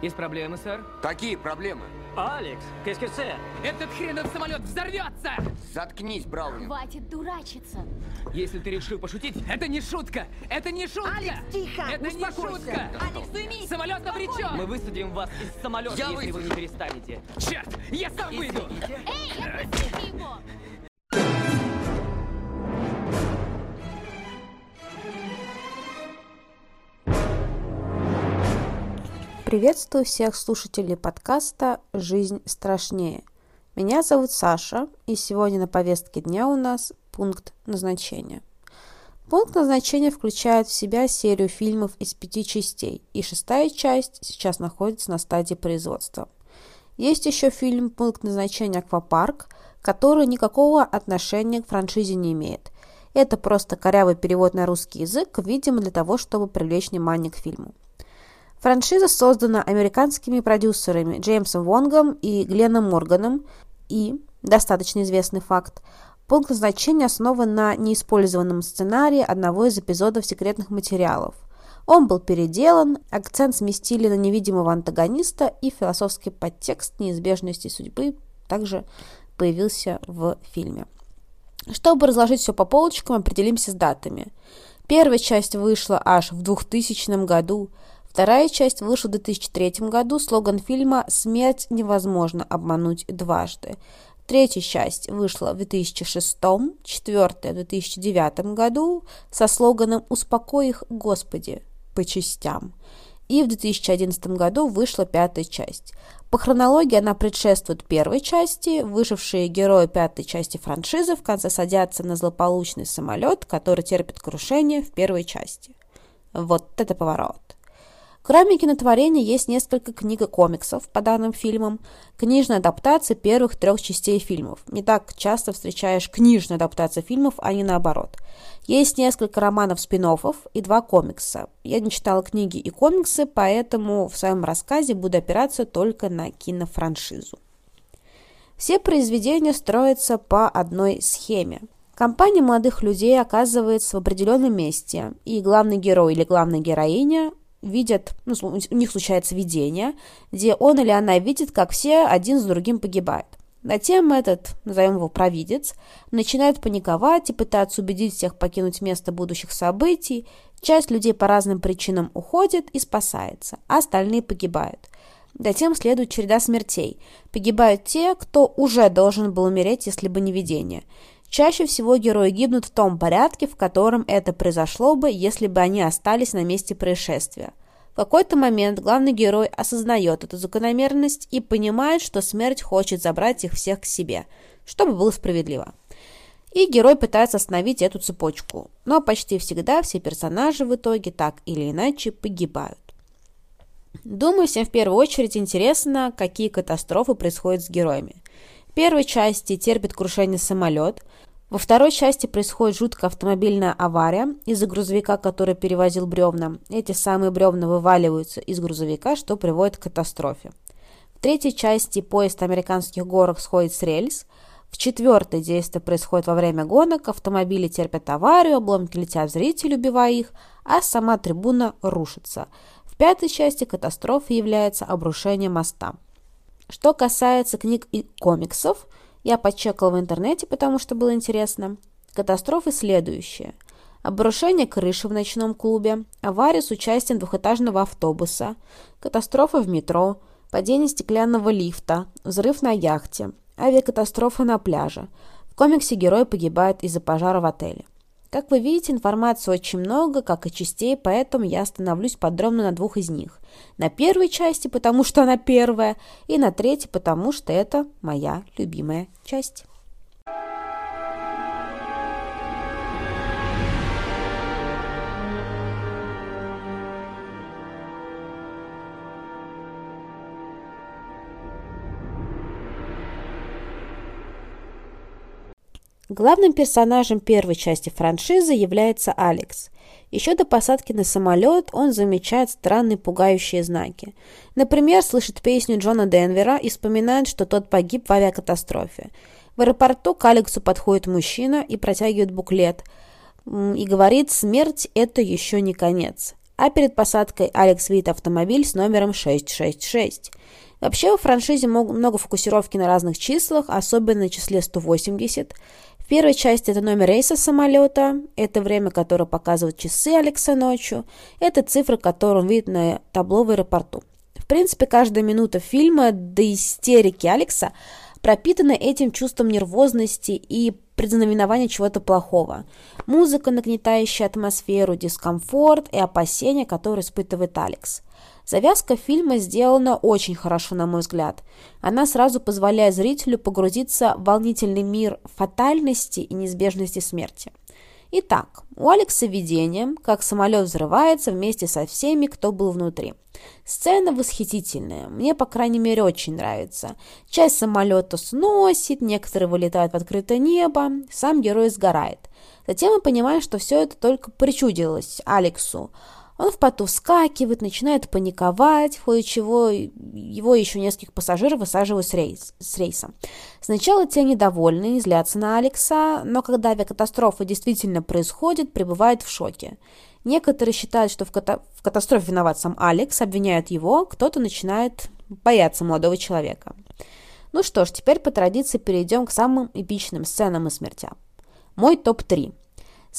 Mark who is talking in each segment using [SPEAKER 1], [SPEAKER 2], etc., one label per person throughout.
[SPEAKER 1] Есть проблемы, сэр?
[SPEAKER 2] Какие проблемы?
[SPEAKER 3] Алекс, c'est?
[SPEAKER 1] Этот хренов самолет взорвется!
[SPEAKER 2] Заткнись, Брауни.
[SPEAKER 4] Хватит дурачиться.
[SPEAKER 1] Если ты решил пошутить, это не шутка! Это не шутка!
[SPEAKER 5] Алекс, тихо!
[SPEAKER 1] Это не
[SPEAKER 5] Успокойся!
[SPEAKER 1] шутка!
[SPEAKER 5] Алекс, уймись!
[SPEAKER 1] Самолет на причем!
[SPEAKER 3] Мы высадим вас из самолета,
[SPEAKER 2] Я
[SPEAKER 3] если вы
[SPEAKER 2] выйду.
[SPEAKER 3] не перестанете.
[SPEAKER 1] Черт! Я сам выйду!
[SPEAKER 4] Эй, отпустите его!
[SPEAKER 6] Приветствую всех слушателей подкаста «Жизнь страшнее». Меня зовут Саша, и сегодня на повестке дня у нас пункт назначения. Пункт назначения включает в себя серию фильмов из пяти частей, и шестая часть сейчас находится на стадии производства. Есть еще фильм «Пункт назначения Аквапарк», который никакого отношения к франшизе не имеет. Это просто корявый перевод на русский язык, видимо, для того, чтобы привлечь внимание к фильму. Франшиза создана американскими продюсерами Джеймсом Вонгом и Гленном Морганом, и, достаточно известный факт, пункт назначения основан на неиспользованном сценарии одного из эпизодов секретных материалов. Он был переделан, акцент сместили на невидимого антагониста, и философский подтекст неизбежности судьбы также появился в фильме. Чтобы разложить все по полочкам, определимся с датами. Первая часть вышла аж в 2000 году, Вторая часть вышла в 2003 году. Слоган фильма «Смерть невозможно обмануть дважды». Третья часть вышла в 2006, четвертая в 2009 году со слоганом «Успокой их, Господи» по частям. И в 2011 году вышла пятая часть. По хронологии она предшествует первой части. Выжившие герои пятой части франшизы в конце садятся на злополучный самолет, который терпит крушение в первой части. Вот это поворот. Кроме кинотворения есть несколько книг и комиксов по данным фильмам, книжная адаптация первых трех частей фильмов. Не так часто встречаешь книжную адаптацию фильмов, а не наоборот. Есть несколько романов спин и два комикса. Я не читала книги и комиксы, поэтому в своем рассказе буду опираться только на кинофраншизу. Все произведения строятся по одной схеме. Компания молодых людей оказывается в определенном месте, и главный герой или главная героиня видят, ну, у них случается видение, где он или она видит, как все один за другим погибают. Затем этот, назовем его провидец, начинает паниковать и пытаться убедить всех покинуть место будущих событий. Часть людей по разным причинам уходит и спасается, а остальные погибают. Затем следует череда смертей. Погибают те, кто уже должен был умереть, если бы не видение. Чаще всего герои гибнут в том порядке, в котором это произошло бы, если бы они остались на месте происшествия. В какой-то момент главный герой осознает эту закономерность и понимает, что смерть хочет забрать их всех к себе, чтобы было справедливо. И герой пытается остановить эту цепочку, но почти всегда все персонажи в итоге так или иначе погибают. Думаю, всем в первую очередь интересно, какие катастрофы происходят с героями. Первой части терпит крушение самолет, во второй части происходит жуткая автомобильная авария из-за грузовика, который перевозил бревна. Эти самые бревна вываливаются из грузовика, что приводит к катастрофе. В третьей части поезд американских горах сходит с рельс. В четвертой действие происходит во время гонок, автомобили терпят аварию, обломки летят в зрителей, убивая их, а сама трибуна рушится. В пятой части катастрофа является обрушение моста. Что касается книг и комиксов, я подчекала в интернете, потому что было интересно. Катастрофы следующие. Обрушение крыши в ночном клубе, авария с участием двухэтажного автобуса, катастрофа в метро, падение стеклянного лифта, взрыв на яхте, авиакатастрофа на пляже. В комиксе герой погибает из-за пожара в отеле. Как вы видите, информации очень много, как и частей, поэтому я остановлюсь подробно на двух из них. На первой части, потому что она первая, и на третьей, потому что это моя любимая часть. Главным персонажем первой части франшизы является Алекс. Еще до посадки на самолет он замечает странные пугающие знаки. Например, слышит песню Джона Денвера и вспоминает, что тот погиб в авиакатастрофе. В аэропорту к Алексу подходит мужчина и протягивает буклет и говорит «Смерть – это еще не конец». а перед посадкой Алекс видит автомобиль с номером 666. Вообще, в франшизе много фокусировки на разных числах, особенно на числе 180. В первой части это номер рейса самолета, это время, которое показывают часы Алекса ночью, это цифры, которые он видит на табло в аэропорту. В принципе, каждая минута фильма до истерики Алекса пропитана этим чувством нервозности и предзнаменования чего-то плохого. Музыка, нагнетающая атмосферу, дискомфорт и опасения, которые испытывает Алекс. Завязка фильма сделана очень хорошо, на мой взгляд. Она сразу позволяет зрителю погрузиться в волнительный мир фатальности и неизбежности смерти. Итак, у Алекса видение, как самолет взрывается вместе со всеми, кто был внутри. Сцена восхитительная, мне, по крайней мере, очень нравится. Часть самолета сносит, некоторые вылетают в открытое небо, сам герой сгорает. Затем мы понимаем, что все это только причудилось Алексу. Он в поту вскакивает, начинает паниковать, в ходе чего его еще нескольких пассажиров высаживают с, рейс, с рейса. Сначала те недовольны, злятся на Алекса, но когда авиакатастрофа действительно происходит, пребывают в шоке. Некоторые считают, что в, ката в катастрофе виноват сам Алекс, обвиняют его, кто-то начинает бояться молодого человека. Ну что ж, теперь по традиции перейдем к самым эпичным сценам и смертям. Мой топ-3.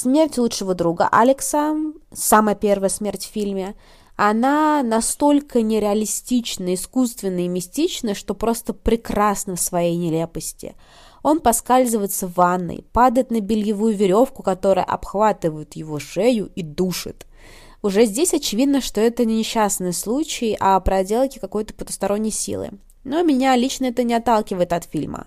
[SPEAKER 6] Смерть лучшего друга Алекса, самая первая смерть в фильме, она настолько нереалистична, искусственна и мистична, что просто прекрасна в своей нелепости. Он поскальзывается в ванной, падает на бельевую веревку, которая обхватывает его шею и душит. Уже здесь очевидно, что это не несчастный случай, а проделки какой-то потусторонней силы. Но меня лично это не отталкивает от фильма.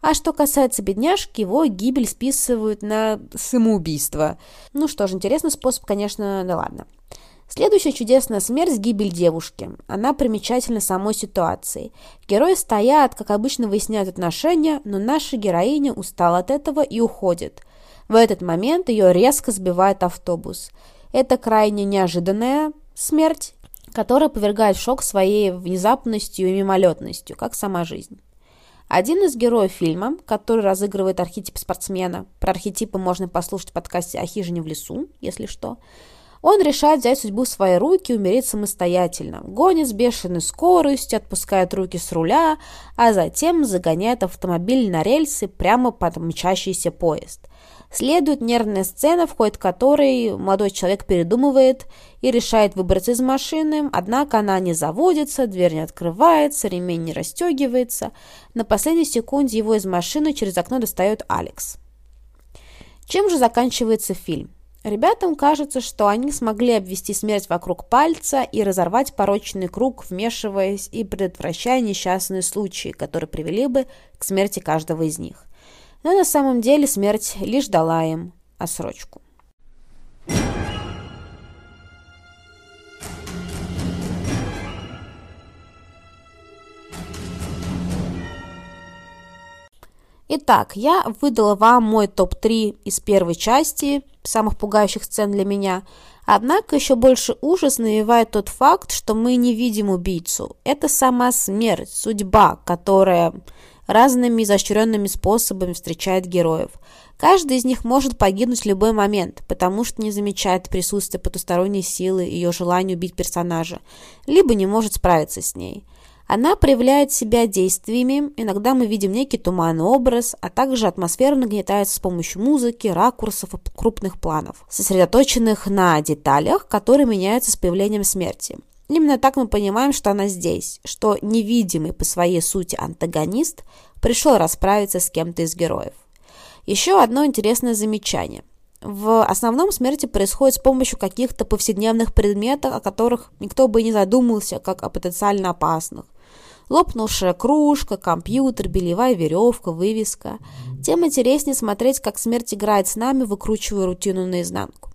[SPEAKER 6] А что касается бедняжки, его гибель списывают на самоубийство. Ну что ж, интересный способ, конечно, да ладно. Следующая чудесная смерть – гибель девушки. Она примечательна самой ситуацией. Герои стоят, как обычно выясняют отношения, но наша героиня устала от этого и уходит. В этот момент ее резко сбивает автобус. Это крайне неожиданная смерть, которая повергает в шок своей внезапностью и мимолетностью, как сама жизнь. Один из героев фильма, который разыгрывает архетип спортсмена, про архетипы можно послушать в подкасте «О хижине в лесу», если что, он решает взять судьбу в свои руки и умереть самостоятельно. Гонит с бешеной скоростью, отпускает руки с руля, а затем загоняет автомобиль на рельсы прямо под мчащийся поезд. Следует нервная сцена, в ходе которой молодой человек передумывает и решает выбраться из машины, однако она не заводится, дверь не открывается, ремень не расстегивается. На последней секунде его из машины через окно достает Алекс. Чем же заканчивается фильм? Ребятам кажется, что они смогли обвести смерть вокруг пальца и разорвать порочный круг, вмешиваясь и предотвращая несчастные случаи, которые привели бы к смерти каждого из них. Но на самом деле смерть лишь дала им осрочку. Итак, я выдала вам мой топ-3 из первой части самых пугающих сцен для меня. Однако еще больше ужас навевает тот факт, что мы не видим убийцу. Это сама смерть, судьба, которая разными изощренными способами встречает героев. Каждый из них может погибнуть в любой момент, потому что не замечает присутствие потусторонней силы и ее желания убить персонажа, либо не может справиться с ней. Она проявляет себя действиями, иногда мы видим некий туманный образ, а также атмосфера нагнетается с помощью музыки, ракурсов и крупных планов, сосредоточенных на деталях, которые меняются с появлением смерти. Именно так мы понимаем, что она здесь, что невидимый по своей сути антагонист пришел расправиться с кем-то из героев. Еще одно интересное замечание. В основном смерти происходит с помощью каких-то повседневных предметов, о которых никто бы не задумался, как о потенциально опасных. Лопнувшая кружка, компьютер, белевая веревка, вывеска. Тем интереснее смотреть, как смерть играет с нами, выкручивая рутину наизнанку.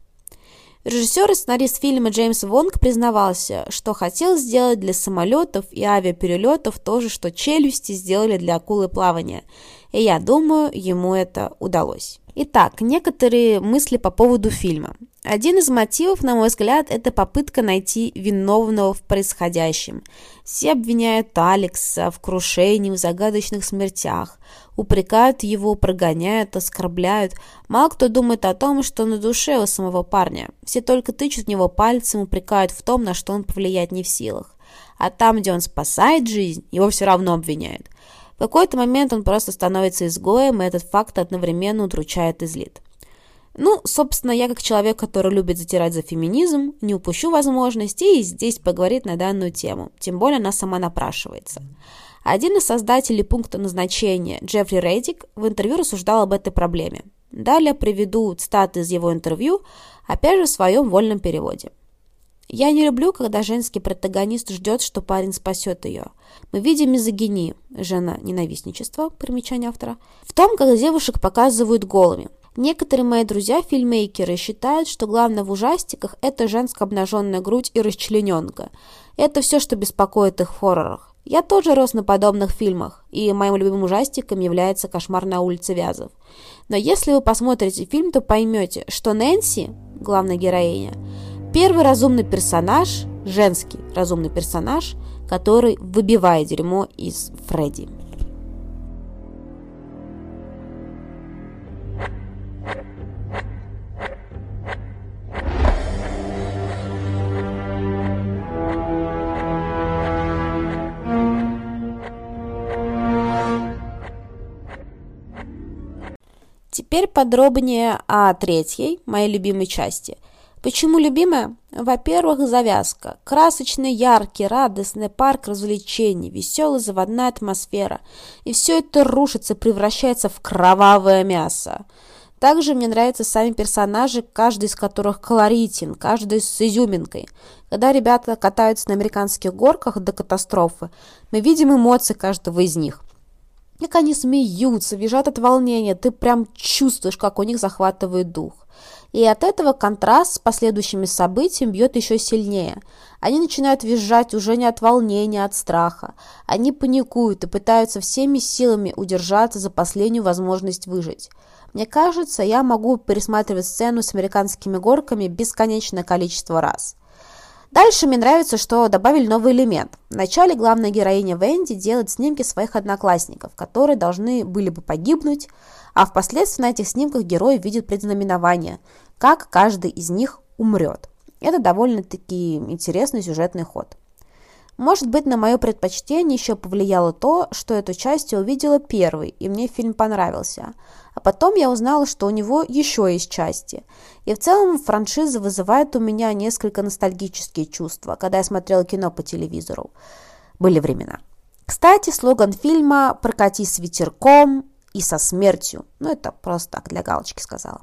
[SPEAKER 6] Режиссер и сценарист фильма Джеймс Вонг признавался, что хотел сделать для самолетов и авиаперелетов то же, что челюсти сделали для акулы плавания. И я думаю, ему это удалось. Итак, некоторые мысли по поводу фильма. Один из мотивов, на мой взгляд, это попытка найти виновного в происходящем. Все обвиняют Алекса в крушении, в загадочных смертях. упрекают его, прогоняют, оскорбляют. Мало кто думает о том, что на душе у самого парня. Все только тычут в него пальцем, упрекают в том, на что он повлиять не в силах. А там, где он спасает жизнь, его все равно обвиняют. Какой-то момент он просто становится изгоем, и этот факт одновременно удручает и злит. Ну, собственно, я как человек, который любит затирать за феминизм, не упущу возможности и здесь поговорить на данную тему, тем более она сама напрашивается. Один из создателей пункта назначения, Джеффри Рейдик, в интервью рассуждал об этой проблеме. Далее приведу цитаты из его интервью, опять же в своем вольном переводе. Я не люблю, когда женский протагонист ждет, что парень спасет ее. Мы видим мизогинию, жена ненавистничество, примечание автора, в том, как девушек показывают голыми. Некоторые мои друзья-фильмейкеры считают, что главное в ужастиках – это женская обнаженная грудь и расчлененка. Это все, что беспокоит их в хоррорах. Я тоже рос на подобных фильмах, и моим любимым ужастиком является «Кошмар на улице Вязов». Но если вы посмотрите фильм, то поймете, что Нэнси, главная героиня, первый разумный персонаж, женский разумный персонаж, который выбивает дерьмо из Фредди. Теперь подробнее о третьей, моей любимой части. Почему любимая? Во-первых, завязка. Красочный, яркий, радостный парк развлечений, веселая заводная атмосфера. И все это рушится, превращается в кровавое мясо. Также мне нравятся сами персонажи, каждый из которых колоритен, каждый с изюминкой. Когда ребята катаются на американских горках до катастрофы, мы видим эмоции каждого из них – как они смеются, визжат от волнения, ты прям чувствуешь, как у них захватывает дух. И от этого контраст с последующими событиями бьет еще сильнее. Они начинают визжать уже не от волнения, а от страха. Они паникуют и пытаются всеми силами удержаться за последнюю возможность выжить. Мне кажется, я могу пересматривать сцену с американскими горками бесконечное количество раз. Дальше мне нравится, что добавили новый элемент. Вначале главная героиня Венди делает снимки своих одноклассников, которые должны были бы погибнуть, а впоследствии на этих снимках герой видит предзнаменование, как каждый из них умрет. Это довольно-таки интересный сюжетный ход. Может быть, на мое предпочтение еще повлияло то, что эту часть я увидела первой, и мне фильм понравился. А потом я узнала, что у него еще есть части. И в целом франшиза вызывает у меня несколько ностальгические чувства, когда я смотрела кино по телевизору. Были времена. Кстати, слоган фильма «Прокати с ветерком и со смертью». Ну, это просто так, для галочки сказала.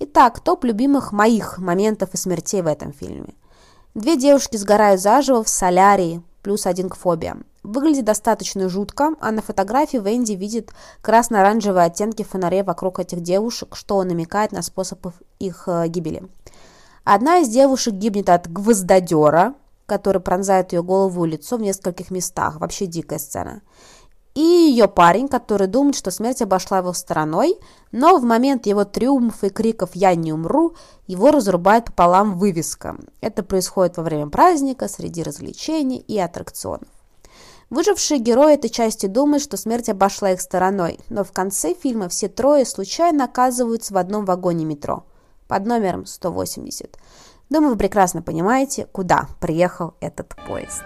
[SPEAKER 6] Итак, топ любимых моих моментов и смертей в этом фильме – Две девушки сгорают заживо в солярии, плюс один к фобиям. Выглядит достаточно жутко, а на фотографии Венди видит красно-оранжевые оттенки фонарей вокруг этих девушек, что намекает на способ их э, гибели. Одна из девушек гибнет от гвоздодера, который пронзает ее голову и лицо в нескольких местах. Вообще дикая сцена и ее парень, который думает, что смерть обошла его стороной, но в момент его триумфа и криков «Я не умру» его разрубает пополам вывеска. Это происходит во время праздника, среди развлечений и аттракционов. Выжившие герои этой части думают, что смерть обошла их стороной, но в конце фильма все трое случайно оказываются в одном вагоне метро под номером 180. Думаю, вы прекрасно понимаете, куда приехал этот поезд.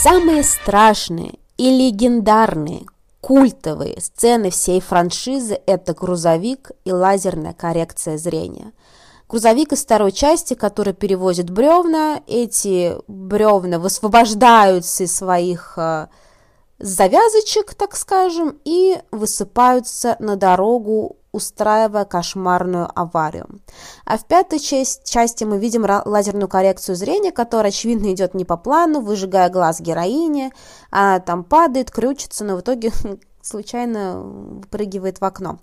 [SPEAKER 6] Самые страшные и легендарные культовые сцены всей франшизы – это грузовик и лазерная коррекция зрения. Грузовик из второй части, который перевозит бревна, эти бревна высвобождаются из своих э, завязочек, так скажем, и высыпаются на дорогу устраивая кошмарную аварию. А в пятой часть, части мы видим лазерную коррекцию зрения, которая, очевидно, идет не по плану, выжигая глаз героини. Она там падает, крючится, но в итоге случайно выпрыгивает в окно.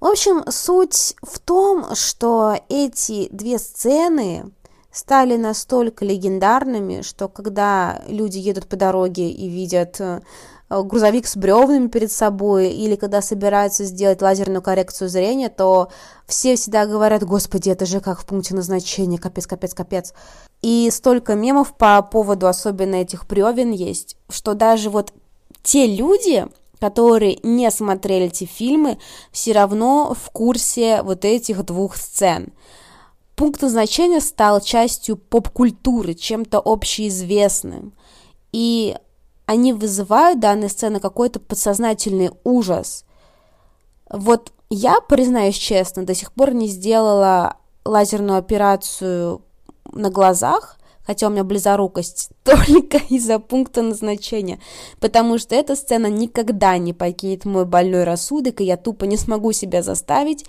[SPEAKER 6] В общем, суть в том, что эти две сцены стали настолько легендарными, что когда люди едут по дороге и видят э, грузовик с бревнами перед собой, или когда собираются сделать лазерную коррекцию зрения, то все всегда говорят, господи, это же как в пункте назначения, капец, капец, капец. И столько мемов по поводу особенно этих бревен есть, что даже вот те люди, которые не смотрели эти фильмы, все равно в курсе вот этих двух сцен. Пункт назначения стал частью поп-культуры, чем-то общеизвестным. И они вызывают данные сцены какой-то подсознательный ужас. Вот я, признаюсь честно, до сих пор не сделала лазерную операцию на глазах, хотя у меня близорукость, только из-за пункта назначения, потому что эта сцена никогда не покинет мой больной рассудок, и я тупо не смогу себя заставить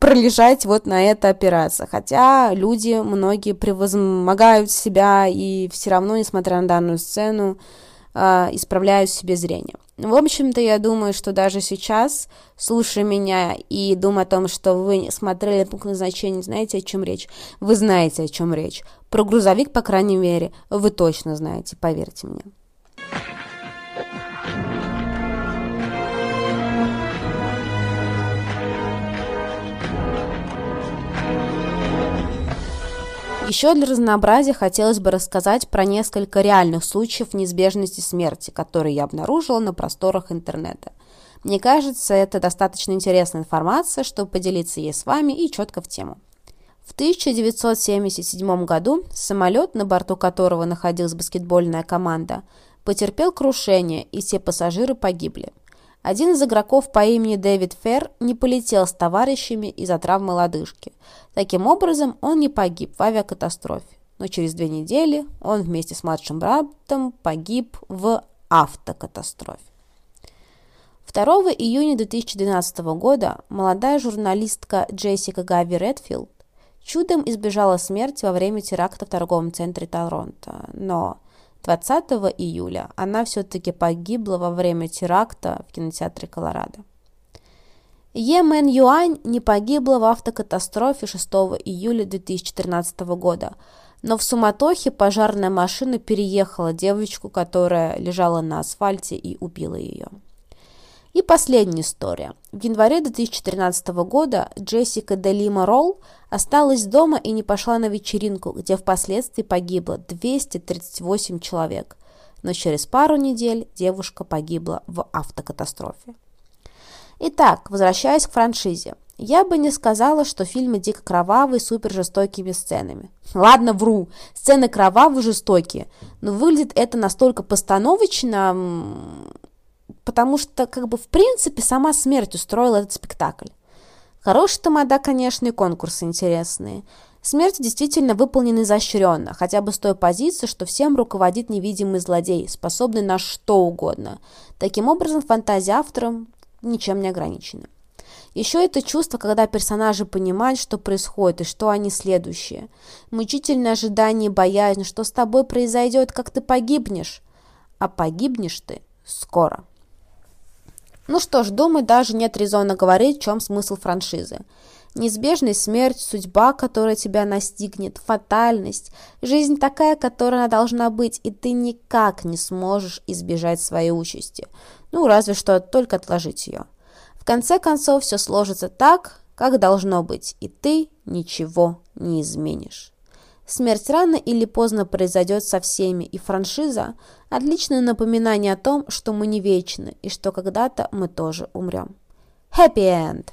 [SPEAKER 6] пролежать вот на этой операции. Хотя люди, многие превозмогают себя и все равно, несмотря на данную сцену, э, исправляют себе зрение. В общем-то, я думаю, что даже сейчас, слушая меня и думая о том, что вы смотрели пункт назначения, знаете, о чем речь? Вы знаете, о чем речь. Про грузовик, по крайней мере, вы точно знаете, поверьте мне. Еще для разнообразия хотелось бы рассказать про несколько реальных случаев неизбежности смерти, которые я обнаружила на просторах интернета. Мне кажется, это достаточно интересная информация, чтобы поделиться ей с вами и четко в тему. В 1977 году самолет, на борту которого находилась баскетбольная команда, потерпел крушение, и все пассажиры погибли. Один из игроков по имени Дэвид Ферр не полетел с товарищами из-за травмы лодыжки. Таким образом, он не погиб в авиакатастрофе, но через две недели он вместе с младшим братом погиб в автокатастрофе. 2 июня 2012 года молодая журналистка Джессика Гави Редфилд чудом избежала смерти во время теракта в торговом центре Торонто, но 20 июля она все-таки погибла во время теракта в кинотеатре Колорадо. Е Мэн Юань не погибла в автокатастрофе 6 июля 2014 года, но в суматохе пожарная машина переехала девочку, которая лежала на асфальте и убила ее. И последняя история. В январе 2013 года Джессика Делима Ролл осталась дома и не пошла на вечеринку, где впоследствии погибло 238 человек. Но через пару недель девушка погибла в автокатастрофе. Итак, возвращаясь к франшизе. Я бы не сказала, что фильмы дико кровавые, супер жестокими сценами. Ладно, вру, сцены кровавые, жестокие, но выглядит это настолько постановочно, потому что, как бы, в принципе, сама смерть устроила этот спектакль. Хороший тамада, конечно, и конкурсы интересные. Смерть действительно выполнена изощренно, хотя бы с той позиции, что всем руководит невидимый злодей, способный на что угодно. Таким образом, фантазия автора ничем не ограничена. Еще это чувство, когда персонажи понимают, что происходит и что они следующие. Мучительное ожидание и боязнь, что с тобой произойдет, как ты погибнешь. А погибнешь ты скоро. Ну что ж, думаю, даже нет резона говорить, в чем смысл франшизы. Неизбежная смерть, судьба, которая тебя настигнет, фатальность, жизнь такая, которая она должна быть, и ты никак не сможешь избежать своей участи. Ну, разве что только отложить ее. В конце концов, все сложится так, как должно быть, и ты ничего не изменишь. Смерть рано или поздно произойдет со всеми, и франшиза – отличное напоминание о том, что мы не вечны, и что когда-то мы тоже умрем. Happy End!